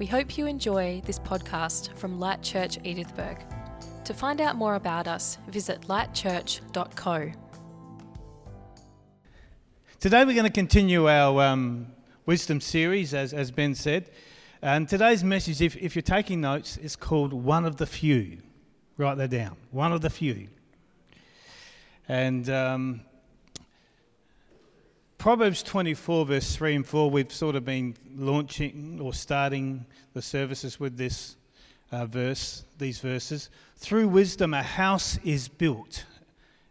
We hope you enjoy this podcast from Light Church Edithburgh. To find out more about us, visit lightchurch.co. Today we're going to continue our um, wisdom series, as, as Ben said. And today's message, if, if you're taking notes, is called One of the Few. Write that down. One of the Few. And um, Proverbs 24, verse 3 and 4, we've sort of been launching or starting the services with this uh, verse, these verses. Through wisdom, a house is built,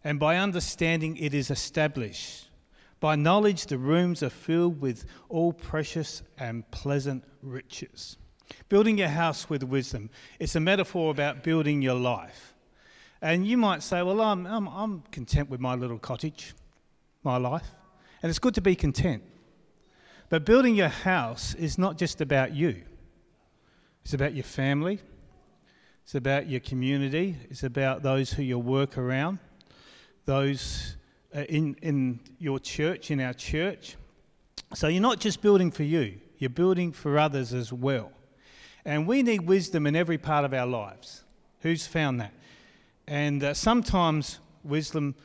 and by understanding, it is established. By knowledge, the rooms are filled with all precious and pleasant riches. Building your house with wisdom, it's a metaphor about building your life. And you might say, Well, I'm, I'm, I'm content with my little cottage, my life. And it's good to be content. But building your house is not just about you, it's about your family, it's about your community, it's about those who you work around, those uh, in, in your church, in our church. So you're not just building for you, you're building for others as well. And we need wisdom in every part of our lives. Who's found that? And uh, sometimes wisdom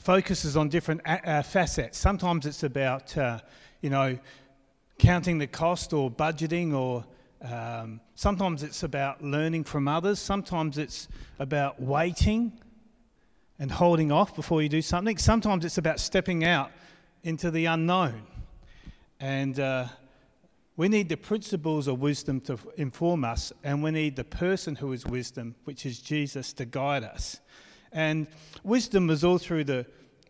focuses on different uh, facets. Sometimes it's about, uh, you know, counting the cost or budgeting, or um, sometimes it's about learning from others. Sometimes it's about waiting and holding off before you do something. Sometimes it's about stepping out into the unknown. And uh, we need the principles of wisdom to inform us, and we need the person who is wisdom, which is Jesus, to guide us. And wisdom is all through the,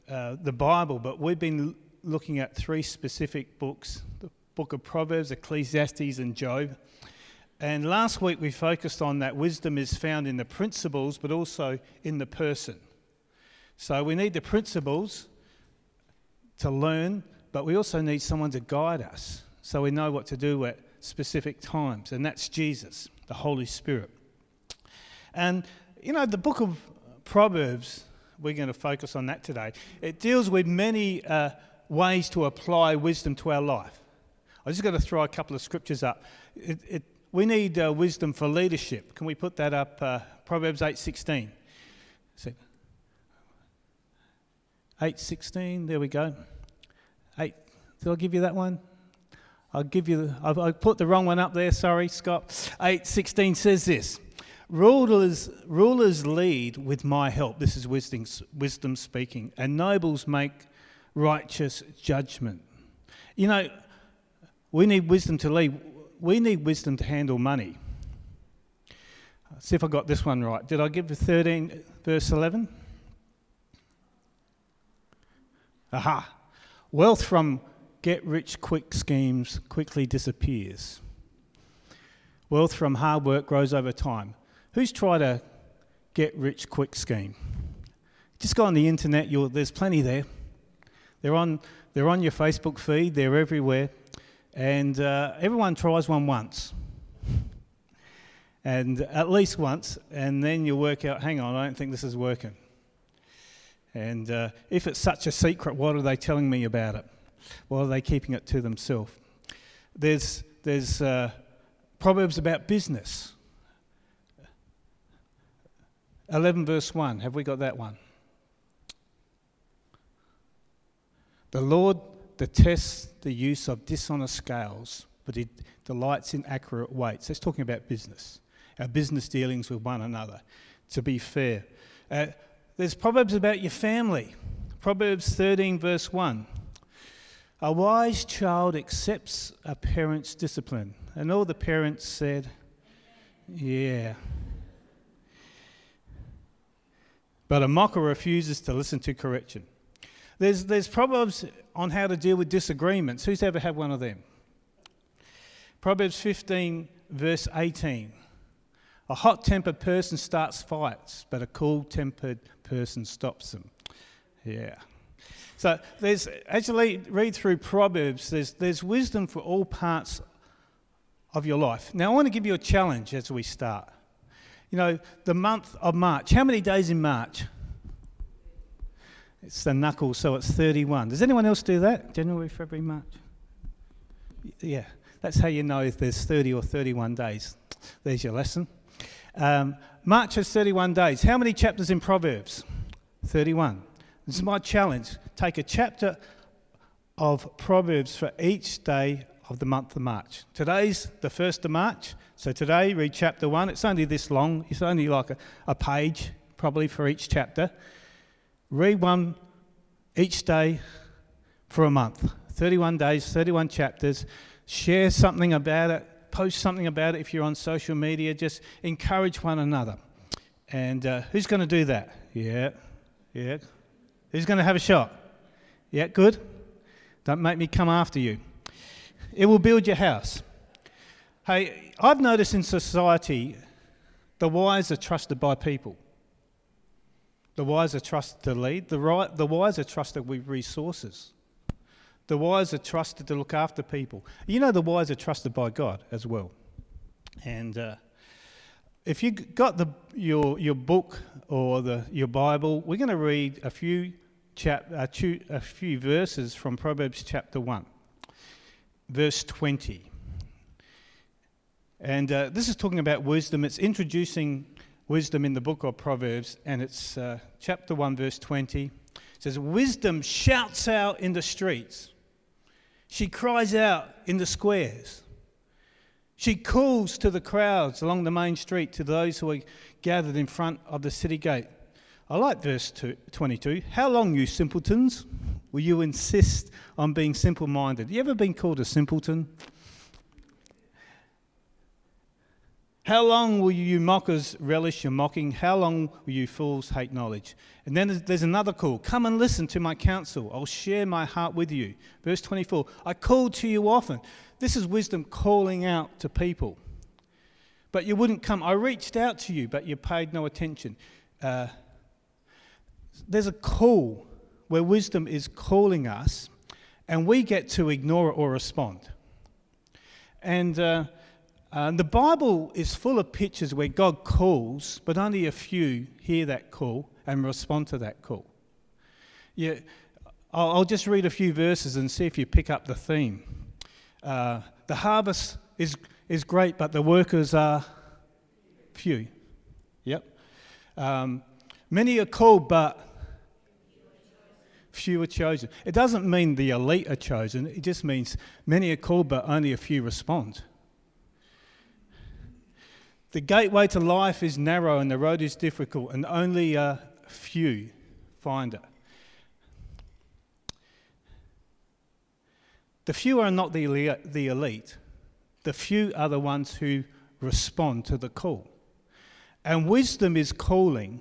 uh, the Bible, but we've been looking at three specific books the book of Proverbs, Ecclesiastes, and Job. And last week we focused on that wisdom is found in the principles, but also in the person. So we need the principles to learn, but we also need someone to guide us so we know what to do at specific times. And that's Jesus, the Holy Spirit. And, you know, the book of Proverbs, we're going to focus on that today. It deals with many uh, ways to apply wisdom to our life. I'm just going to throw a couple of scriptures up. It, it, we need uh, wisdom for leadership. Can we put that up? Uh, Proverbs 8:16. 8:16. There we go. Eight. Did I give you that one? I'll give you. I put the wrong one up there. Sorry, Scott. 8:16 says this. Rulers, rulers lead with my help. This is wisdom, wisdom speaking. And nobles make righteous judgment. You know, we need wisdom to lead. We need wisdom to handle money. Let's see if I got this one right. Did I give the 13, verse 11? Aha. Wealth from get rich quick schemes quickly disappears. Wealth from hard work grows over time. Who's tried a get rich quick scheme? Just go on the internet, there's plenty there. They're on, they're on your Facebook feed, they're everywhere. And uh, everyone tries one once. And at least once, and then you work out hang on, I don't think this is working. And uh, if it's such a secret, what are they telling me about it? Why are they keeping it to themselves? There's, there's uh, Proverbs about business. 11 verse 1. Have we got that one? The Lord detests the use of dishonest scales, but he delights in accurate weights. That's talking about business, our business dealings with one another, to be fair. Uh, there's Proverbs about your family. Proverbs 13, verse 1. A wise child accepts a parent's discipline. And all the parents said, Yeah. But a mocker refuses to listen to correction. There's, there's proverbs on how to deal with disagreements. Who's ever had one of them? Proverbs 15, verse 18. A hot tempered person starts fights, but a cool tempered person stops them. Yeah. So there's, as you read through Proverbs, there's, there's wisdom for all parts of your life. Now, I want to give you a challenge as we start. You know, the month of March. How many days in March? It's the knuckle, so it's 31. Does anyone else do that? January, February, March? Yeah, that's how you know if there's 30 or 31 days. There's your lesson. Um, March has 31 days. How many chapters in Proverbs? 31. This is my challenge. Take a chapter of Proverbs for each day of the month of March. Today's the 1st of March, so today read chapter 1. It's only this long, it's only like a, a page probably for each chapter. Read one each day for a month 31 days, 31 chapters. Share something about it, post something about it if you're on social media. Just encourage one another. And uh, who's going to do that? Yeah, yeah. Who's going to have a shot? Yeah, good. Don't make me come after you. It will build your house. Hey, I've noticed in society the wise are trusted by people. The wise are trusted to lead. The, right, the wise are trusted with resources. The wise are trusted to look after people. You know, the wise are trusted by God as well. And uh, if you got the, your, your book or the, your Bible, we're going to read a few, chap, a few verses from Proverbs chapter 1, verse 20. And uh, this is talking about wisdom. It's introducing wisdom in the book of Proverbs, and it's uh, chapter 1, verse 20. It says, Wisdom shouts out in the streets, she cries out in the squares. She calls to the crowds along the main street, to those who are gathered in front of the city gate. I like verse 22. How long, you simpletons, will you insist on being simple minded? You ever been called a simpleton? How long will you mockers relish your mocking? How long will you fools hate knowledge? And then there's another call. Come and listen to my counsel. I'll share my heart with you. Verse 24 I called to you often. This is wisdom calling out to people. But you wouldn't come. I reached out to you, but you paid no attention. Uh, there's a call where wisdom is calling us, and we get to ignore it or respond. And. Uh, um, the Bible is full of pictures where God calls, but only a few hear that call and respond to that call. Yeah, I'll, I'll just read a few verses and see if you pick up the theme. Uh, the harvest is, is great, but the workers are few. Yep. Um, many are called, but few are chosen. It doesn't mean the elite are chosen, it just means many are called, but only a few respond. The gateway to life is narrow and the road is difficult, and only a few find it. The few are not the elite, the few are the ones who respond to the call. And wisdom is calling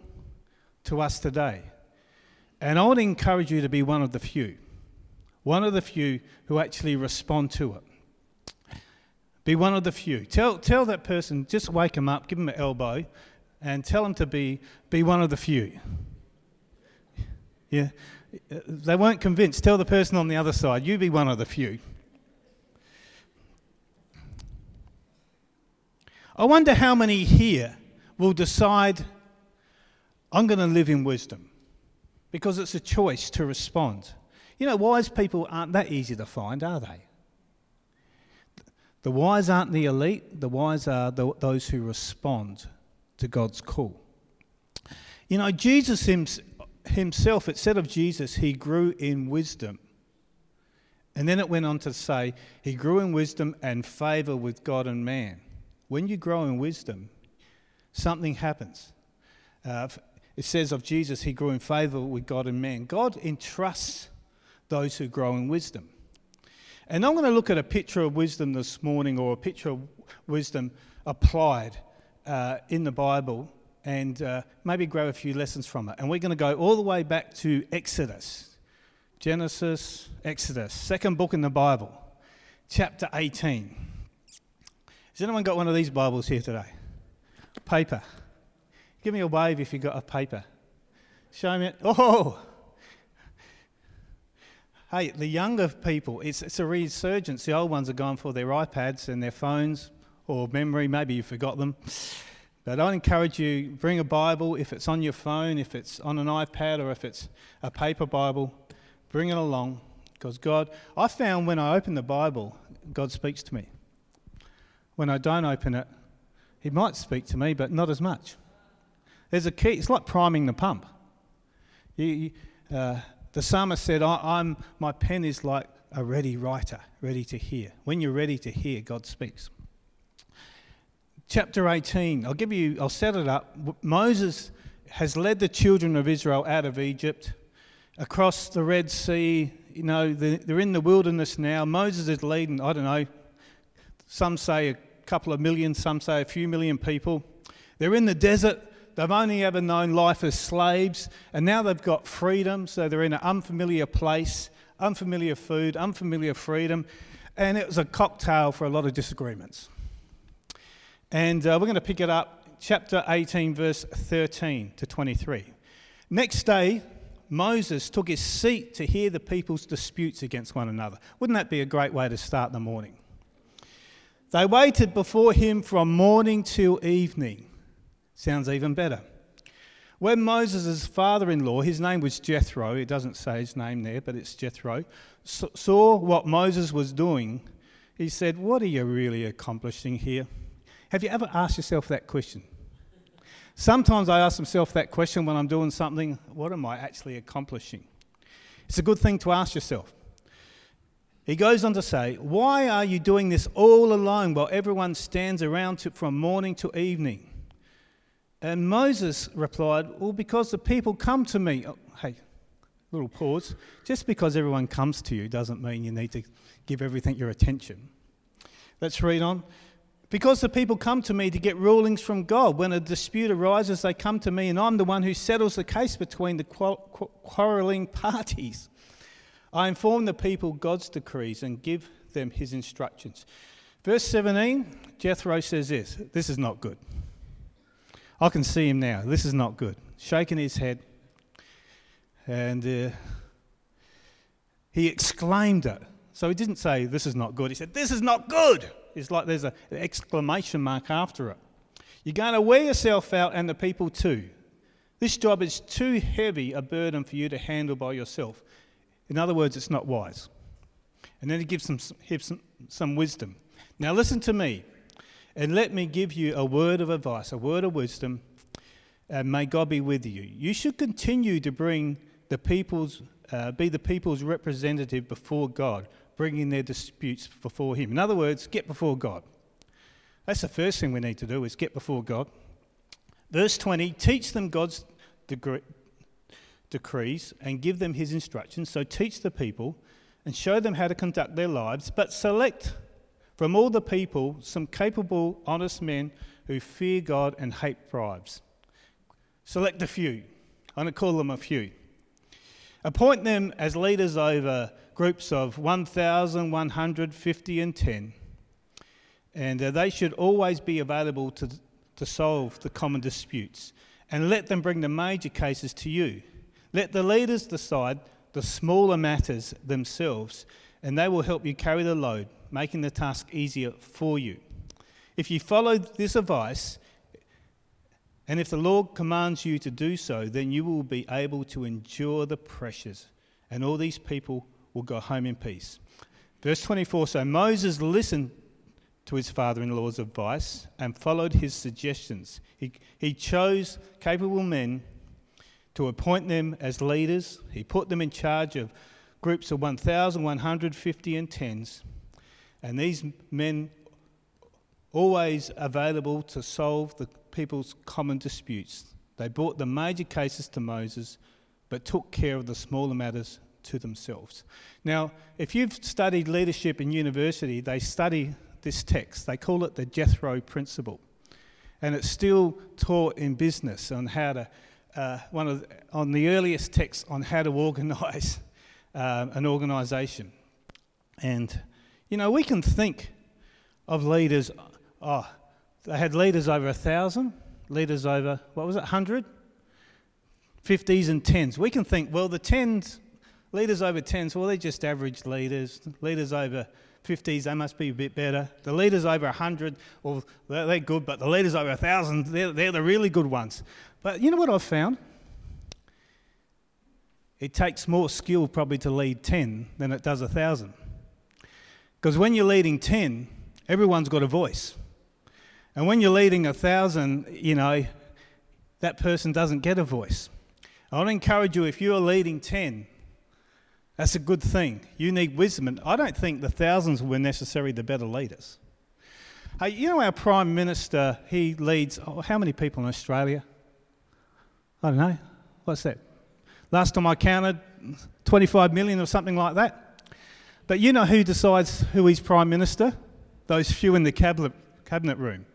to us today. And I would encourage you to be one of the few, one of the few who actually respond to it. Be one of the few. Tell, tell that person, just wake them up, give them an elbow, and tell them to be, be one of the few. Yeah. They weren't convinced. Tell the person on the other side, you be one of the few. I wonder how many here will decide, I'm going to live in wisdom, because it's a choice to respond. You know, wise people aren't that easy to find, are they? The wise aren't the elite, the wise are the, those who respond to God's call. You know, Jesus himself, it said of Jesus, he grew in wisdom. And then it went on to say, he grew in wisdom and favor with God and man. When you grow in wisdom, something happens. Uh, it says of Jesus, he grew in favor with God and man. God entrusts those who grow in wisdom. And I'm going to look at a picture of wisdom this morning, or a picture of wisdom applied uh, in the Bible, and uh, maybe grab a few lessons from it. And we're going to go all the way back to Exodus Genesis, Exodus, second book in the Bible, chapter 18. Has anyone got one of these Bibles here today? Paper. Give me a wave if you've got a paper. Show me. Oh! Hey, the younger people, it's, it's a resurgence. The old ones are going for their iPads and their phones or memory. Maybe you forgot them. But I'd encourage you, bring a Bible. If it's on your phone, if it's on an iPad, or if it's a paper Bible, bring it along. Because God, I found when I open the Bible, God speaks to me. When I don't open it, He might speak to me, but not as much. There's a key, it's like priming the pump. You, uh, the psalmist said, I, am My pen is like a ready writer, ready to hear. When you're ready to hear, God speaks. Chapter 18, I'll give you, I'll set it up. Moses has led the children of Israel out of Egypt, across the Red Sea. You know, they're in the wilderness now. Moses is leading, I don't know, some say a couple of million, some say a few million people. They're in the desert. They've only ever known life as slaves, and now they've got freedom, so they're in an unfamiliar place, unfamiliar food, unfamiliar freedom, and it was a cocktail for a lot of disagreements. And uh, we're going to pick it up, chapter 18, verse 13 to 23. Next day, Moses took his seat to hear the people's disputes against one another. Wouldn't that be a great way to start the morning? They waited before him from morning till evening Sounds even better. When Moses' father in law, his name was Jethro, it doesn't say his name there, but it's Jethro, saw what Moses was doing, he said, What are you really accomplishing here? Have you ever asked yourself that question? Sometimes I ask myself that question when I'm doing something what am I actually accomplishing? It's a good thing to ask yourself. He goes on to say, Why are you doing this all alone while everyone stands around to, from morning to evening? And Moses replied, Well, because the people come to me. Oh, hey, little pause. Just because everyone comes to you doesn't mean you need to give everything your attention. Let's read on. Because the people come to me to get rulings from God. When a dispute arises, they come to me, and I'm the one who settles the case between the quarreling parties. I inform the people God's decrees and give them his instructions. Verse 17, Jethro says this this is not good. I can see him now. This is not good. Shaking his head. And uh, he exclaimed it. So he didn't say, This is not good. He said, This is not good. It's like there's an exclamation mark after it. You're going to wear yourself out and the people too. This job is too heavy a burden for you to handle by yourself. In other words, it's not wise. And then he gives some, some, some wisdom. Now, listen to me. And let me give you a word of advice, a word of wisdom, and may God be with you. You should continue to bring the people's, uh, be the people's representative before God, bringing their disputes before Him. In other words, get before God. That's the first thing we need to do is get before God. Verse 20, teach them God's degree, decrees and give them his instructions. So teach the people and show them how to conduct their lives, but select from all the people, some capable, honest men who fear God and hate bribes. Select a few. I'm going to call them a few. Appoint them as leaders over groups of 1,150 and 10. And uh, they should always be available to, to solve the common disputes. And let them bring the major cases to you. Let the leaders decide the smaller matters themselves, and they will help you carry the load making the task easier for you. If you follow this advice, and if the Lord commands you to do so, then you will be able to endure the pressures, and all these people will go home in peace. Verse 24 So Moses listened to his father in law's advice and followed his suggestions. He, he chose capable men to appoint them as leaders, he put them in charge of groups of 1,150 and tens and these men always available to solve the people's common disputes. They brought the major cases to Moses, but took care of the smaller matters to themselves. Now, if you've studied leadership in university, they study this text. They call it the Jethro principle. And it's still taught in business on how to, uh, one of the, on the earliest texts on how to organise uh, an organisation. And you know, we can think of leaders, oh, they had leaders over a thousand, leaders over, what was it, 100? 50s and 10s. We can think, well, the 10s, leaders over 10s, well, they're just average leaders. Leaders over 50s, they must be a bit better. The leaders over 100, well, they're good, but the leaders over 1,000, they're, they're the really good ones. But you know what I've found? It takes more skill probably to lead 10 than it does a thousand. Because when you're leading 10, everyone's got a voice. And when you're leading a thousand, you know, that person doesn't get a voice. I want to encourage you if you're leading 10, that's a good thing. You need wisdom. And I don't think the thousands were necessarily the better leaders. Hey, you know, our Prime Minister, he leads, oh, how many people in Australia? I don't know. What's that? Last time I counted, 25 million or something like that. But you know who decides who is Prime Minister? Those few in the cabinet, cabinet room.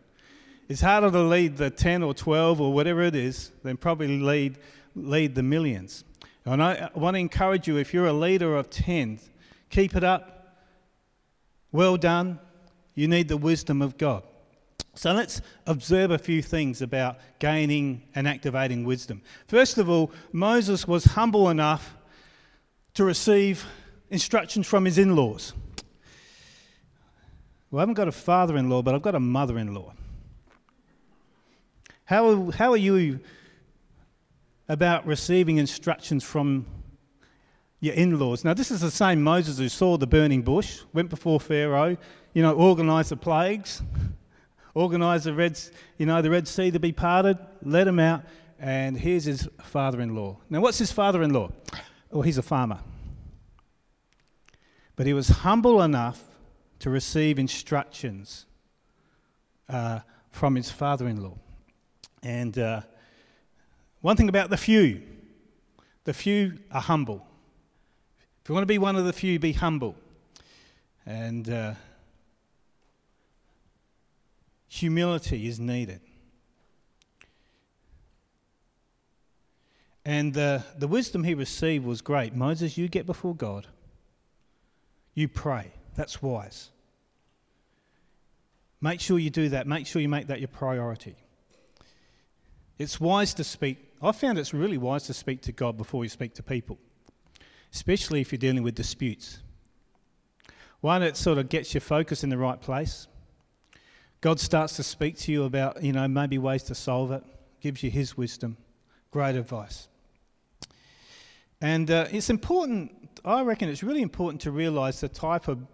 It's harder to lead the 10 or 12 or whatever it is than probably lead, lead the millions. And I want to encourage you if you're a leader of 10, keep it up. Well done. You need the wisdom of God. So let's observe a few things about gaining and activating wisdom. First of all, Moses was humble enough to receive instructions from his in laws. Well, I haven't got a father in law, but I've got a mother in law. How, how are you about receiving instructions from your in laws? Now, this is the same Moses who saw the burning bush, went before Pharaoh, you know, organised the plagues, organised the Red, you know, the Red Sea to be parted, let him out, and here's his father in law. Now, what's his father in law? Well, he's a farmer. But he was humble enough to receive instructions uh, from his father in law. And uh, one thing about the few the few are humble. If you want to be one of the few, be humble. And uh, humility is needed. And uh, the wisdom he received was great. Moses, you get before God, you pray. That's wise. Make sure you do that. Make sure you make that your priority. It's wise to speak. I found it's really wise to speak to God before you speak to people, especially if you're dealing with disputes. One, it sort of gets your focus in the right place. God starts to speak to you about, you know, maybe ways to solve it, gives you His wisdom. Great advice. And uh, it's important, I reckon it's really important to realize the type of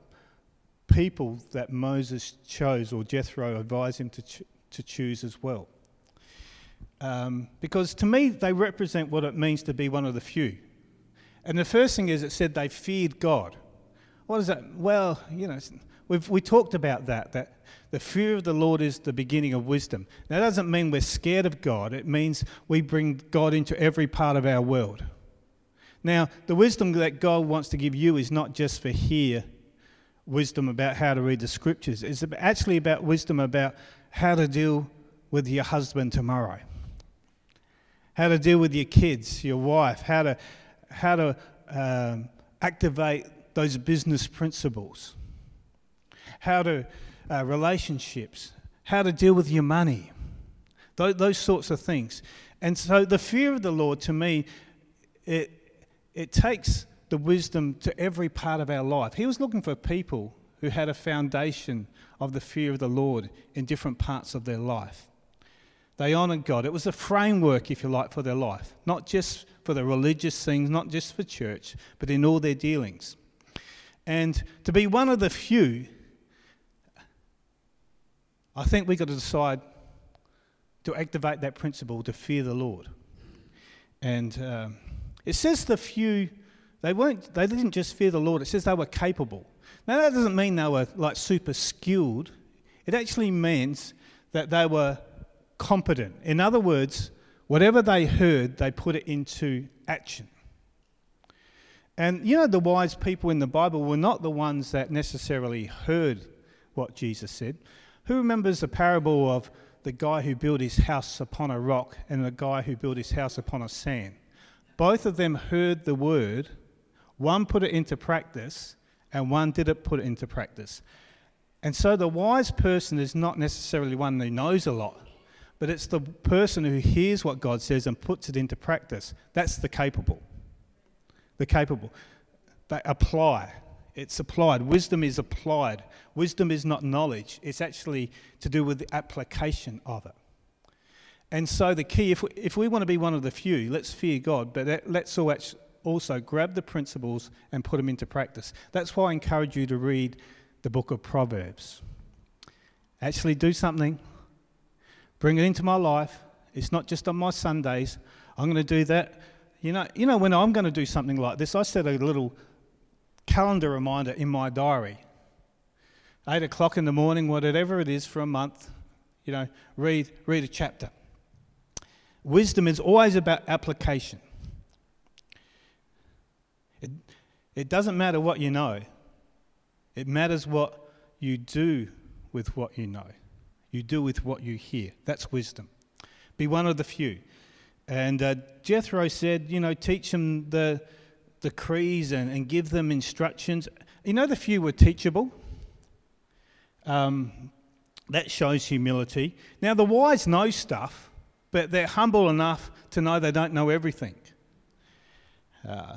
people that Moses chose or Jethro advised him to, to choose as well. Um, because to me, they represent what it means to be one of the few. And the first thing is, it said they feared God. What is that? Well, you know, we've we talked about that, that the fear of the Lord is the beginning of wisdom. That doesn't mean we're scared of God, it means we bring God into every part of our world. Now, the wisdom that God wants to give you is not just for here wisdom about how to read the scriptures, it's actually about wisdom about how to deal with your husband tomorrow how to deal with your kids, your wife, how to, how to um, activate those business principles, how to, uh, relationships, how to deal with your money, those, those sorts of things. And so the fear of the Lord, to me, it, it takes the wisdom to every part of our life. He was looking for people who had a foundation of the fear of the Lord in different parts of their life. They honoured God. It was a framework, if you like, for their life, not just for the religious things, not just for church, but in all their dealings. And to be one of the few, I think we've got to decide to activate that principle to fear the Lord. And um, it says the few, they weren't, they didn't just fear the Lord, it says they were capable. Now, that doesn't mean they were like super skilled, it actually means that they were competent. In other words, whatever they heard, they put it into action. And you know, the wise people in the Bible were not the ones that necessarily heard what Jesus said. Who remembers the parable of the guy who built his house upon a rock and the guy who built his house upon a sand? Both of them heard the word, one put it into practice, and one didn't put it into practice. And so the wise person is not necessarily one who knows a lot, but it's the person who hears what God says and puts it into practice. That's the capable. The capable. They apply. It's applied. Wisdom is applied. Wisdom is not knowledge, it's actually to do with the application of it. And so, the key, if we, if we want to be one of the few, let's fear God, but let's also grab the principles and put them into practice. That's why I encourage you to read the book of Proverbs. Actually, do something, bring it into my life. It's not just on my Sundays. I'm going to do that. You know, you know, when I'm going to do something like this, I set a little calendar reminder in my diary. Eight o'clock in the morning, whatever it is for a month, you know, read, read a chapter. Wisdom is always about application. It, it doesn't matter what you know, it matters what you do with what you know. You do with what you hear. That's wisdom. Be one of the few. And uh, Jethro said, you know, teach them the, the creeds and, and give them instructions. You know, the few were teachable. Um, that shows humility. Now, the wise know stuff, but they're humble enough to know they don't know everything. Uh,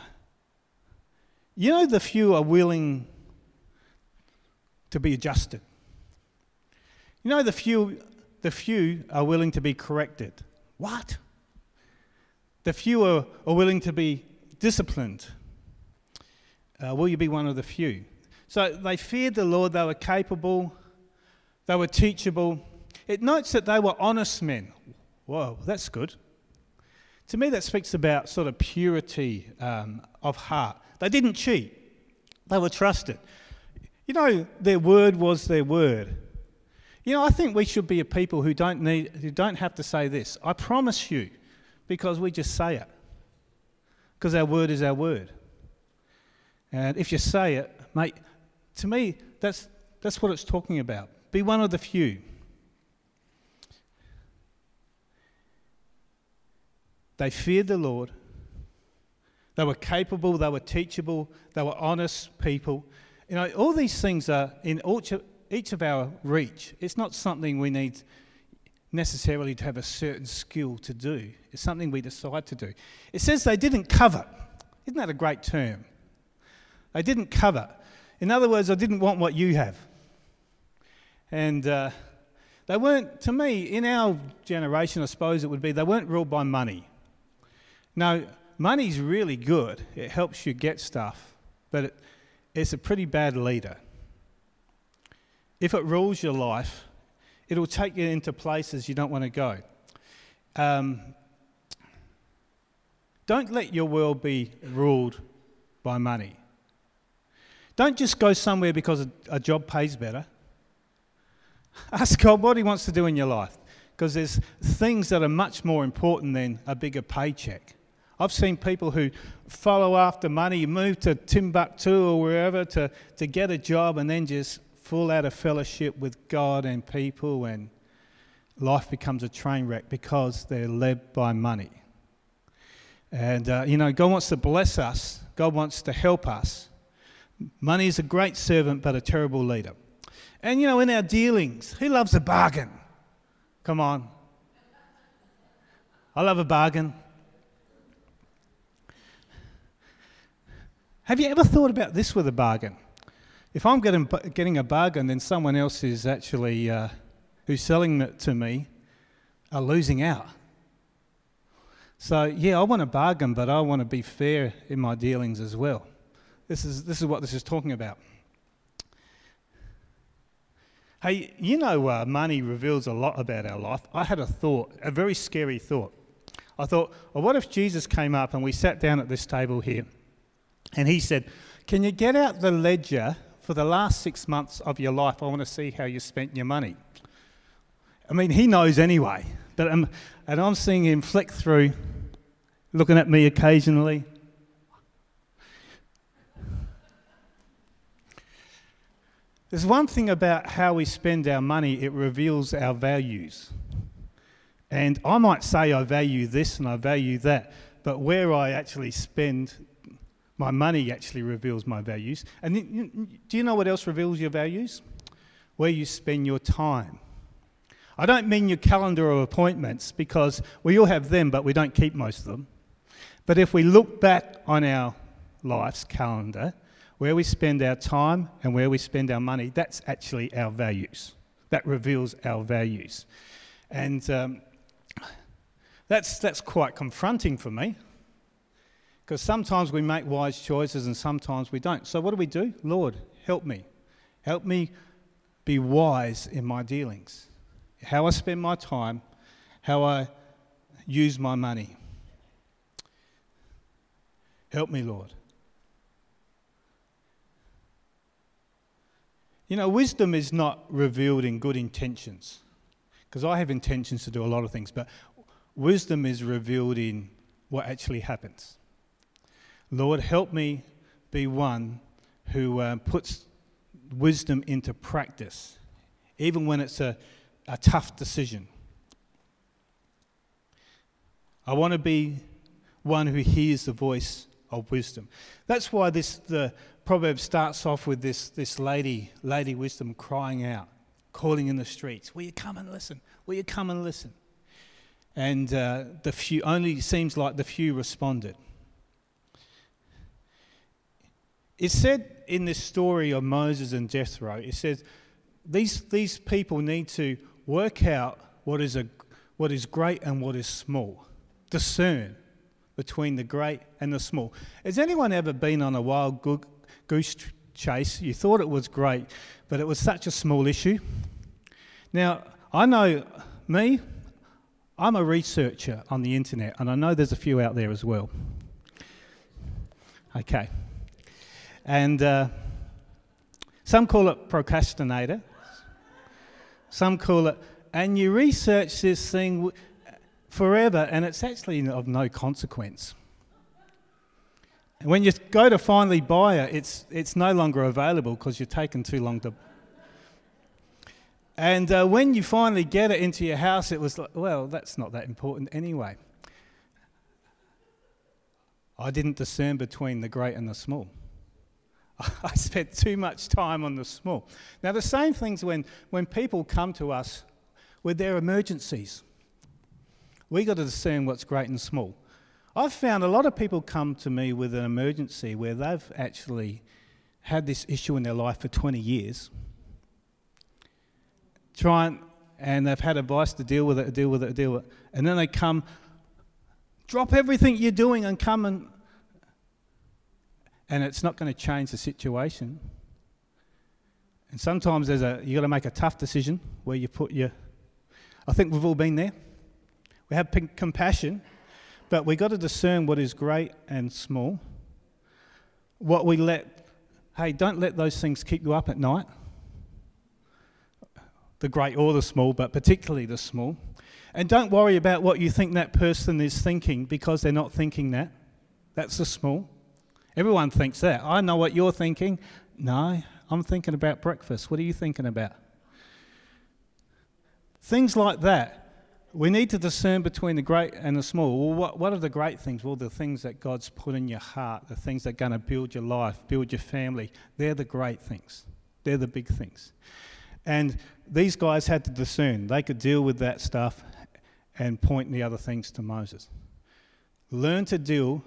you know, the few are willing to be adjusted. You know, the few, the few are willing to be corrected. What? The few are, are willing to be disciplined. Uh, will you be one of the few? So they feared the Lord, they were capable, they were teachable. It notes that they were honest men. Whoa, that's good. To me, that speaks about sort of purity um, of heart. They didn't cheat, they were trusted. You know, their word was their word. You know, I think we should be a people who don't, need, who don't have to say this. I promise you, because we just say it. Because our word is our word. And if you say it, mate, to me, that's, that's what it's talking about. Be one of the few. They feared the Lord. They were capable, they were teachable, they were honest people. You know, all these things are in each of our reach. It's not something we need necessarily to have a certain skill to do, it's something we decide to do. It says they didn't cover. Isn't that a great term? They didn't cover. In other words, I didn't want what you have. And uh, they weren't, to me, in our generation, I suppose it would be, they weren't ruled by money. No, money's really good, it helps you get stuff, but it, it's a pretty bad leader. If it rules your life, it'll take you into places you don't want to go. Um, don't let your world be ruled by money. Don't just go somewhere because a, a job pays better. Ask God what He wants to do in your life because there's things that are much more important than a bigger paycheck. I've seen people who follow after money, move to Timbuktu or wherever to, to get a job and then just fall out of fellowship with God and people, and life becomes a train wreck because they're led by money. And, uh, you know, God wants to bless us, God wants to help us. Money is a great servant, but a terrible leader. And you know, in our dealings, who loves a bargain? Come on. I love a bargain. Have you ever thought about this with a bargain? If I'm getting, getting a bargain, then someone else is actually, uh, who's selling it to me, are losing out. So, yeah, I want a bargain, but I want to be fair in my dealings as well. This is, this is what this is talking about. Hey, you know, uh, money reveals a lot about our life. I had a thought, a very scary thought. I thought, well, what if Jesus came up and we sat down at this table here and he said, Can you get out the ledger for the last six months of your life? I want to see how you spent your money. I mean, he knows anyway, but um, and I'm seeing him flick through, looking at me occasionally, There's one thing about how we spend our money, it reveals our values. And I might say I value this and I value that, but where I actually spend my money actually reveals my values. And do you know what else reveals your values? Where you spend your time. I don't mean your calendar of appointments because we all have them, but we don't keep most of them. But if we look back on our life's calendar, where we spend our time and where we spend our money, that's actually our values. That reveals our values. And um, that's, that's quite confronting for me Because sometimes we make wise choices and sometimes we don't. So, what do we do? Lord, help me. Help me be wise in my dealings, how I spend my time, how I use my money. Help me, Lord. You know, wisdom is not revealed in good intentions, because I have intentions to do a lot of things, but wisdom is revealed in what actually happens. Lord, help me be one who uh, puts wisdom into practice, even when it's a, a tough decision. I want to be one who hears the voice of wisdom. That's why this the proverb starts off with this, this lady, lady wisdom crying out, calling in the streets, Will you come and listen? Will you come and listen? And uh, the few only seems like the few responded. It said in this story of Moses and Jethro, it says these, these people need to work out what is, a, what is great and what is small, discern between the great and the small. Has anyone ever been on a wild goose chase? You thought it was great, but it was such a small issue. Now, I know me, I'm a researcher on the internet, and I know there's a few out there as well. Okay. And uh, some call it procrastinator, some call it, and you research this thing forever, and it's actually of no consequence. When you go to finally buy it, it's, it's no longer available because you've taken too long to. And uh, when you finally get it into your house, it was like, well, that's not that important anyway. I didn't discern between the great and the small. I spent too much time on the small. Now, the same things when, when people come to us with their emergencies. We've got to discern what's great and small. I've found a lot of people come to me with an emergency where they've actually had this issue in their life for 20 years. Try and, and they've had advice to deal with it, deal with it, deal with it. And then they come, drop everything you're doing and come and and it's not going to change the situation. And sometimes there's a you got to make a tough decision where you put your. I think we've all been there. We have compassion, but we've got to discern what is great and small. What we let. Hey, don't let those things keep you up at night. The great or the small, but particularly the small. And don't worry about what you think that person is thinking because they're not thinking that. That's the small. Everyone thinks that. I know what you're thinking. No, I'm thinking about breakfast. What are you thinking about? Things like that. We need to discern between the great and the small. Well, what, what are the great things? Well, the things that God's put in your heart, the things that are going to build your life, build your family. They're the great things. They're the big things. And these guys had to discern. They could deal with that stuff and point the other things to Moses. Learn to deal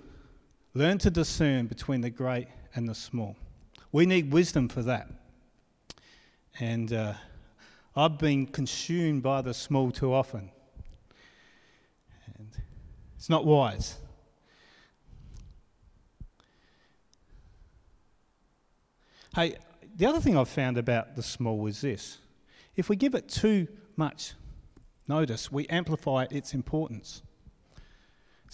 Learn to discern between the great and the small. We need wisdom for that. And uh, I've been consumed by the small too often. And it's not wise. Hey, the other thing I've found about the small is this if we give it too much notice, we amplify its importance.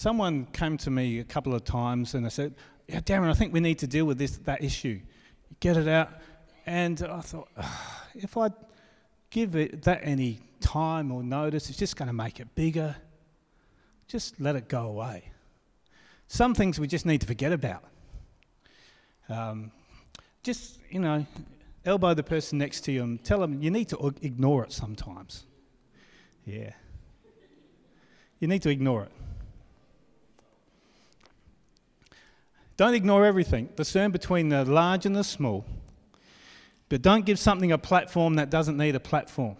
Someone came to me a couple of times and I said, Yeah, Darren, I think we need to deal with this, that issue. Get it out. And I thought, if I give it that any time or notice, it's just going to make it bigger. Just let it go away. Some things we just need to forget about. Um, just, you know, elbow the person next to you and tell them you need to ignore it sometimes. Yeah. You need to ignore it. Don't ignore everything. Discern between the large and the small. But don't give something a platform that doesn't need a platform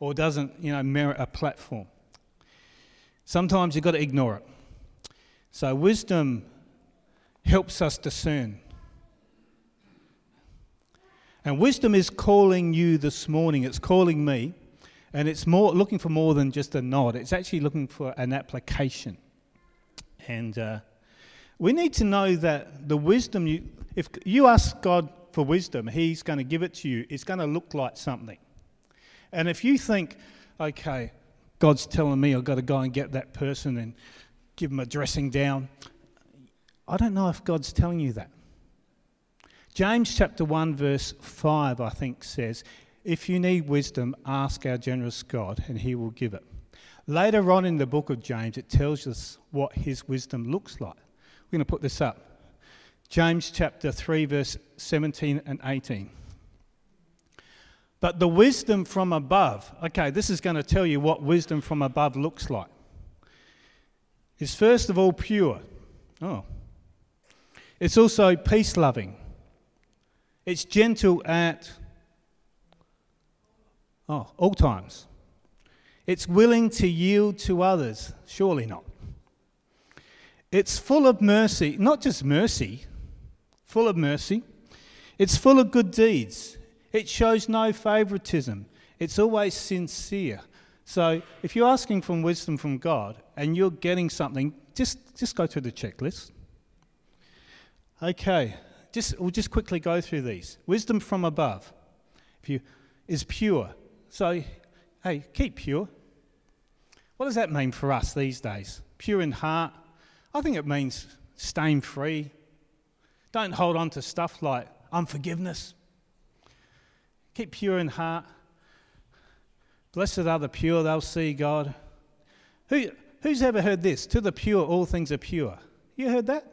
or doesn't, you know, merit a platform. Sometimes you've got to ignore it. So wisdom helps us discern. And wisdom is calling you this morning. It's calling me. And it's more looking for more than just a nod. It's actually looking for an application. And uh, We need to know that the wisdom you, if you ask God for wisdom, He's going to give it to you. It's going to look like something. And if you think, okay, God's telling me I've got to go and get that person and give them a dressing down, I don't know if God's telling you that. James chapter 1, verse 5, I think, says, If you need wisdom, ask our generous God, and he will give it. Later on in the book of James, it tells us what his wisdom looks like. We're going to put this up. James chapter 3, verse 17 and 18. But the wisdom from above, okay, this is going to tell you what wisdom from above looks like, is first of all pure. Oh. It's also peace loving. It's gentle at oh, all times. It's willing to yield to others. Surely not. It's full of mercy, not just mercy, full of mercy. It's full of good deeds. It shows no favoritism. It's always sincere. So if you're asking for wisdom from God and you're getting something, just, just go through the checklist. Okay, just, we'll just quickly go through these. Wisdom from above if you, is pure. So, hey, keep pure. What does that mean for us these days? Pure in heart. I think it means stain free. Don't hold on to stuff like unforgiveness. Keep pure in heart. Blessed are the pure, they'll see God. Who, who's ever heard this? To the pure, all things are pure. You heard that?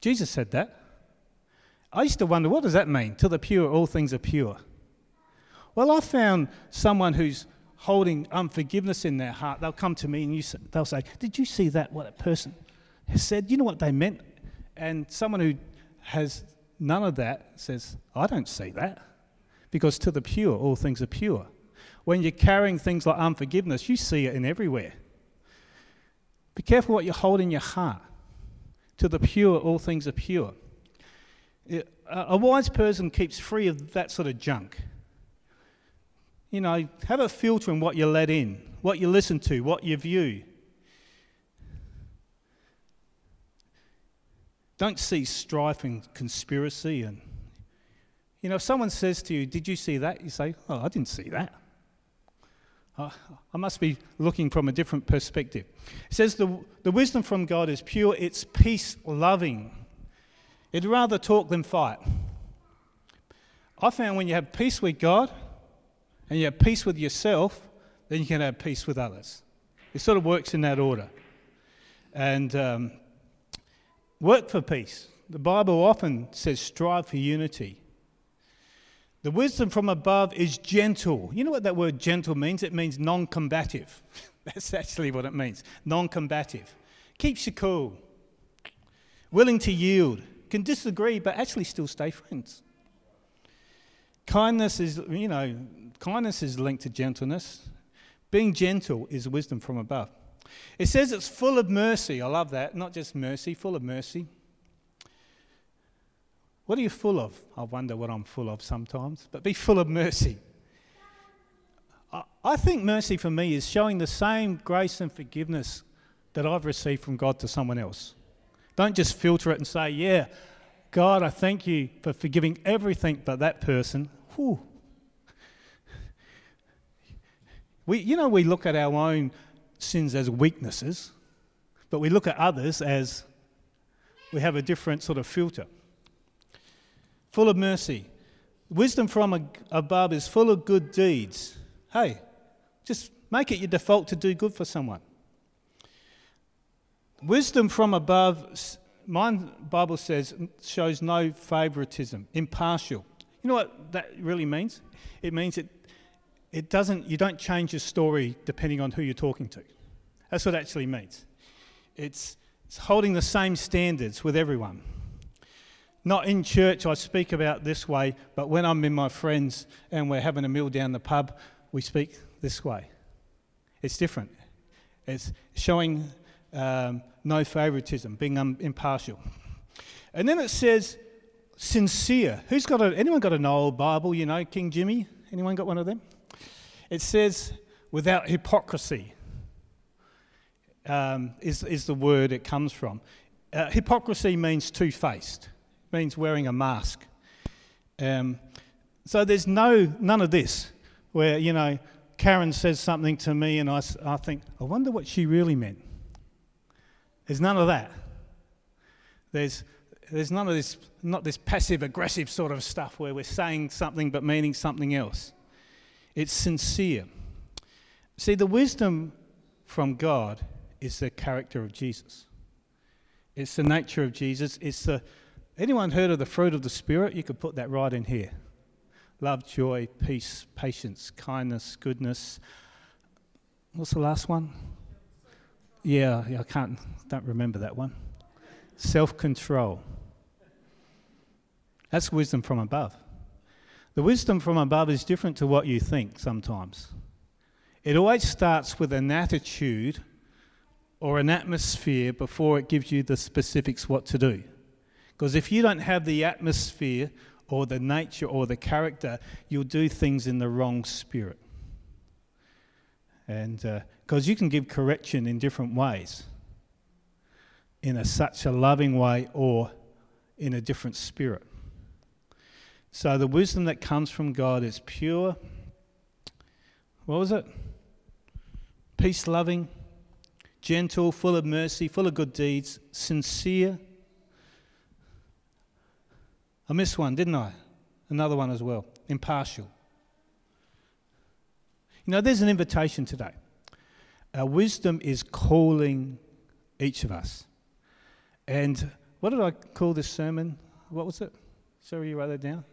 Jesus said that. I used to wonder, what does that mean? To the pure, all things are pure. Well, I found someone who's holding unforgiveness in their heart. They'll come to me and you, they'll say, Did you see that, what that person has said? You know what they meant? And someone who has none of that says, I don't see that. Because to the pure, all things are pure. When you're carrying things like unforgiveness, you see it in everywhere. Be careful what you hold in your heart. To the pure, all things are pure. A wise person keeps free of that sort of junk. You know, have a filter in what you let in, what you listen to, what you view. Don't see strife and conspiracy. And, you know, if someone says to you, Did you see that? You say, Oh, I didn't see that. I must be looking from a different perspective. It says the, the wisdom from God is pure, it's peace loving. It'd rather talk than fight. I found when you have peace with God and you have peace with yourself, then you can have peace with others. It sort of works in that order. And um, work for peace. The Bible often says strive for unity. The wisdom from above is gentle. You know what that word gentle means? It means non combative. That's actually what it means non combative. Keeps you cool, willing to yield, can disagree, but actually still stay friends. Kindness is, you know, kindness is linked to gentleness. Being gentle is wisdom from above. It says it's full of mercy. I love that. Not just mercy, full of mercy. What are you full of? I wonder what I'm full of sometimes, but be full of mercy. I think mercy for me is showing the same grace and forgiveness that I've received from God to someone else. Don't just filter it and say, Yeah, God, I thank you for forgiving everything but that person. Whew. We, you know, we look at our own sins as weaknesses, but we look at others as we have a different sort of filter full of mercy. Wisdom from above is full of good deeds. Hey, just make it your default to do good for someone. Wisdom from above, my Bible says, shows no favoritism, impartial. You know what that really means? It means it, it doesn't, you don't change your story depending on who you're talking to. That's what it actually means. It's, it's holding the same standards with everyone. Not in church, I speak about this way, but when I'm in my friends and we're having a meal down the pub, we speak this way. It's different. It's showing um, no favoritism, being um, impartial. And then it says sincere. Who's got a, anyone got an old Bible, you know, King Jimmy? Anyone got one of them? It says without hypocrisy um, is, is the word it comes from. uh, hypocrisy means two faced, means wearing a mask. Um, so there's no none of this where you know Karen says something to me and I, I think I wonder what she really meant. There's none of that. There's there's none of this not this passive aggressive sort of stuff where we're saying something but meaning something else. It's sincere. See, the wisdom from God is the character of Jesus. It's the nature of Jesus. It's the anyone heard of the fruit of the Spirit? You could put that right in here. Love, joy, peace, patience, kindness, goodness. What's the last one? Yeah, I can't don't remember that one. Self-control. That's wisdom from above. The wisdom from above is different to what you think sometimes. It always starts with an attitude or an atmosphere before it gives you the specifics what to do. Because if you don't have the atmosphere or the nature or the character, you'll do things in the wrong spirit. And because uh, you can give correction in different ways, in a, such a loving way or in a different spirit. So the wisdom that comes from God is pure. What was it? Peace loving, gentle, full of mercy, full of good deeds, sincere. I missed one, didn't I? Another one as well. Impartial. You know, there's an invitation today. Our wisdom is calling each of us. And what did I call this sermon? What was it? Sorry, you wrote that down?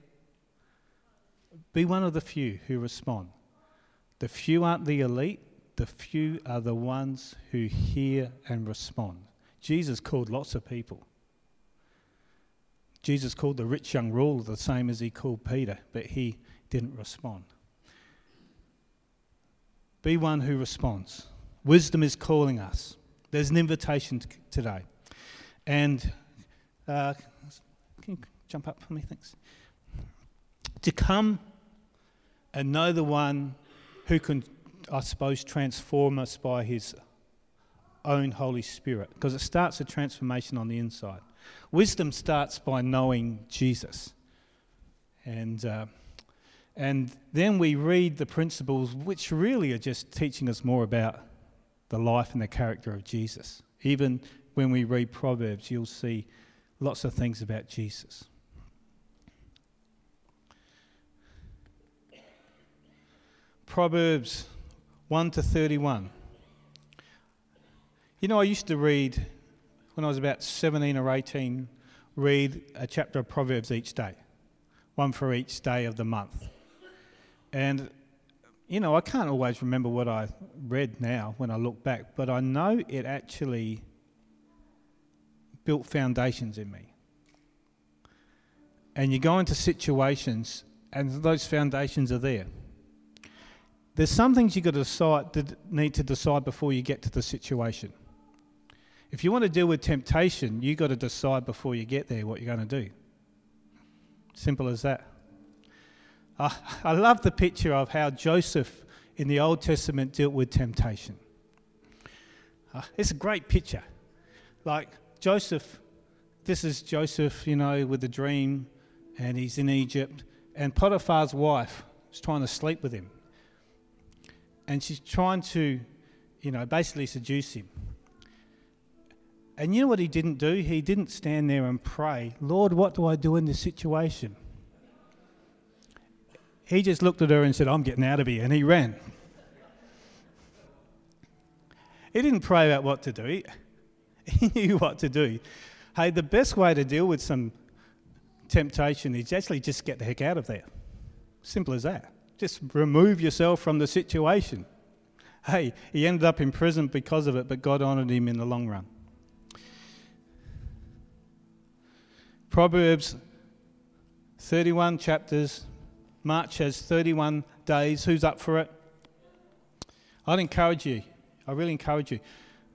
Be one of the few who respond. The few aren't the elite, the few are the ones who hear and respond. Jesus called lots of people. Jesus called the rich young ruler the same as he called Peter, but he didn't respond. Be one who responds. Wisdom is calling us. There's an invitation t- today. And uh, can you jump up for me? Thanks to come and know the one who can, I suppose, transform us by his own Holy Spirit, because it starts a transformation on the inside. Wisdom starts by knowing Jesus. And, uh, and then we read the principles, which really are just teaching us more about the life and the character of Jesus. Even when we read Proverbs, you'll see lots of things about Jesus. Proverbs 1 to 31. You know, I used to read, when I was about 17 or 18, read a chapter of Proverbs each day, one for each day of the month. And, you know, I can't always remember what I read now when I look back, but I know it actually built foundations in me. And you go into situations, and those foundations are there. There's some things you've got to decide, need to decide before you get to the situation. If you want to deal with temptation, you've got to decide before you get there what you're going to do. Simple as that. I, I love the picture of how Joseph in the Old Testament dealt with temptation. Uh, it's a great picture. Like Joseph, this is Joseph, you know, with the dream, and he's in Egypt, and Potiphar's wife is trying to sleep with him and she's trying to, you know, basically seduce him. And you know what he didn't do? He didn't stand there and pray, Lord, what do I do in this situation? He just looked at her and said, I'm getting out of here, and he ran. He didn't pray about what to do, he knew what to do. Hey, the best way to deal with some temptation is actually just get the heck out of there. Simple as that. Just remove yourself from the situation. Hey, he ended up in prison because of it, but God honoured him in the long run. Proverbs 31 chapters. March has 31 days. Who's up for it? I'd encourage you. I really encourage you.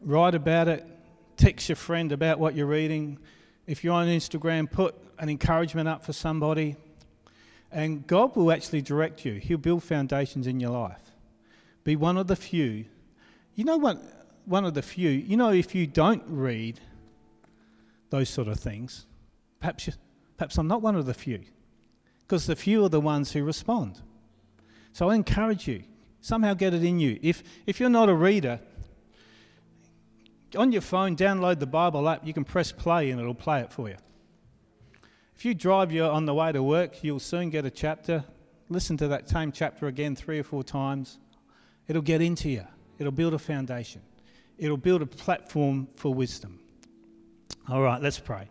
Write about it. Text your friend about what you're reading. If you're on Instagram, put an encouragement up for somebody. And God will actually direct you, He'll build foundations in your life. Be one of the few. You know what? One of the few. You know, if you don't read those sort of things, perhaps, you, perhaps I'm not one of the few, because the few are the ones who respond. So I encourage you, somehow get it in you. If, if you're not a reader, on your phone, download the Bible app. You can press play and it'll play it for you. If you drive you on the way to work, you'll soon get a chapter. Listen to that same chapter again three or four times. It'll get into you. It'll build a foundation. It'll build a platform for wisdom. All right, let's pray.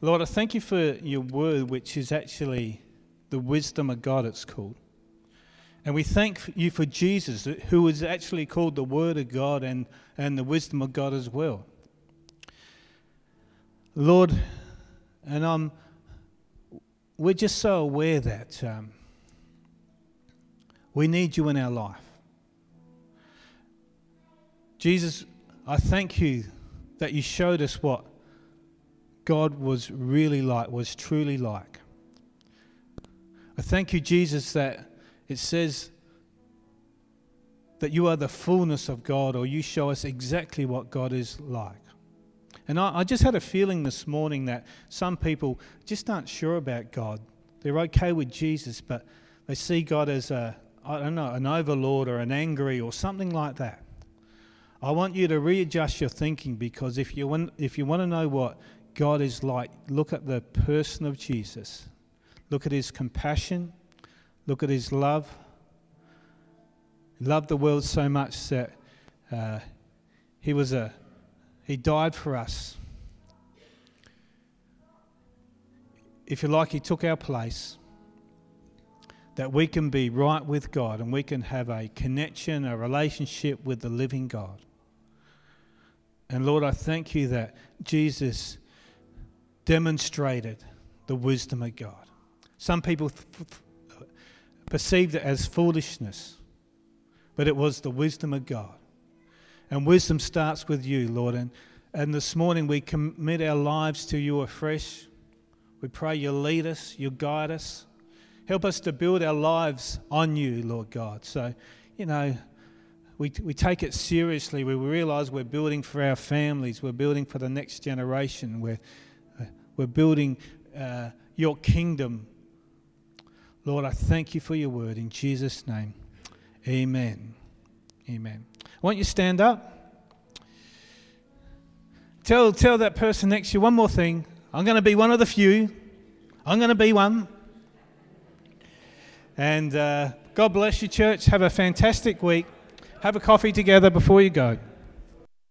Lord, I thank you for your word, which is actually the wisdom of God, it's called. And we thank you for Jesus, who is actually called the Word of God and, and the wisdom of God as well. Lord, and I'm, we're just so aware that um, we need you in our life. Jesus, I thank you that you showed us what God was really like, was truly like. I thank you, Jesus, that it says that you are the fullness of God, or you show us exactly what God is like. And I, I, just had a feeling this morning that some people just aren't sure about God. They're okay with Jesus, but they see God as a, I don't know, an overlord or an angry or something like that. I want you to readjust your thinking because if you want, if you want to know what God is like, look at the person of Jesus. Look at his compassion. Look at his love. He loved the world so much that uh, he was a he died for us. If you like, he took our place. That we can be right with God and we can have a connection, a relationship with the living God. And Lord, I thank you that Jesus demonstrated the wisdom of God. Some people perceived it as foolishness, but it was the wisdom of God. And wisdom starts with you, Lord. And, and this morning we commit our lives to you afresh. We pray you lead us, you guide us. Help us to build our lives on you, Lord God. So, you know, we, we take it seriously. We realize we're building for our families, we're building for the next generation, we're, we're building uh, your kingdom Lord, I thank you for your word in Jesus' name. Amen. Amen. Won't you stand up? Tell, tell that person next to you one more thing. I'm going to be one of the few. I'm going to be one. And uh, God bless you, church. Have a fantastic week. Have a coffee together before you go.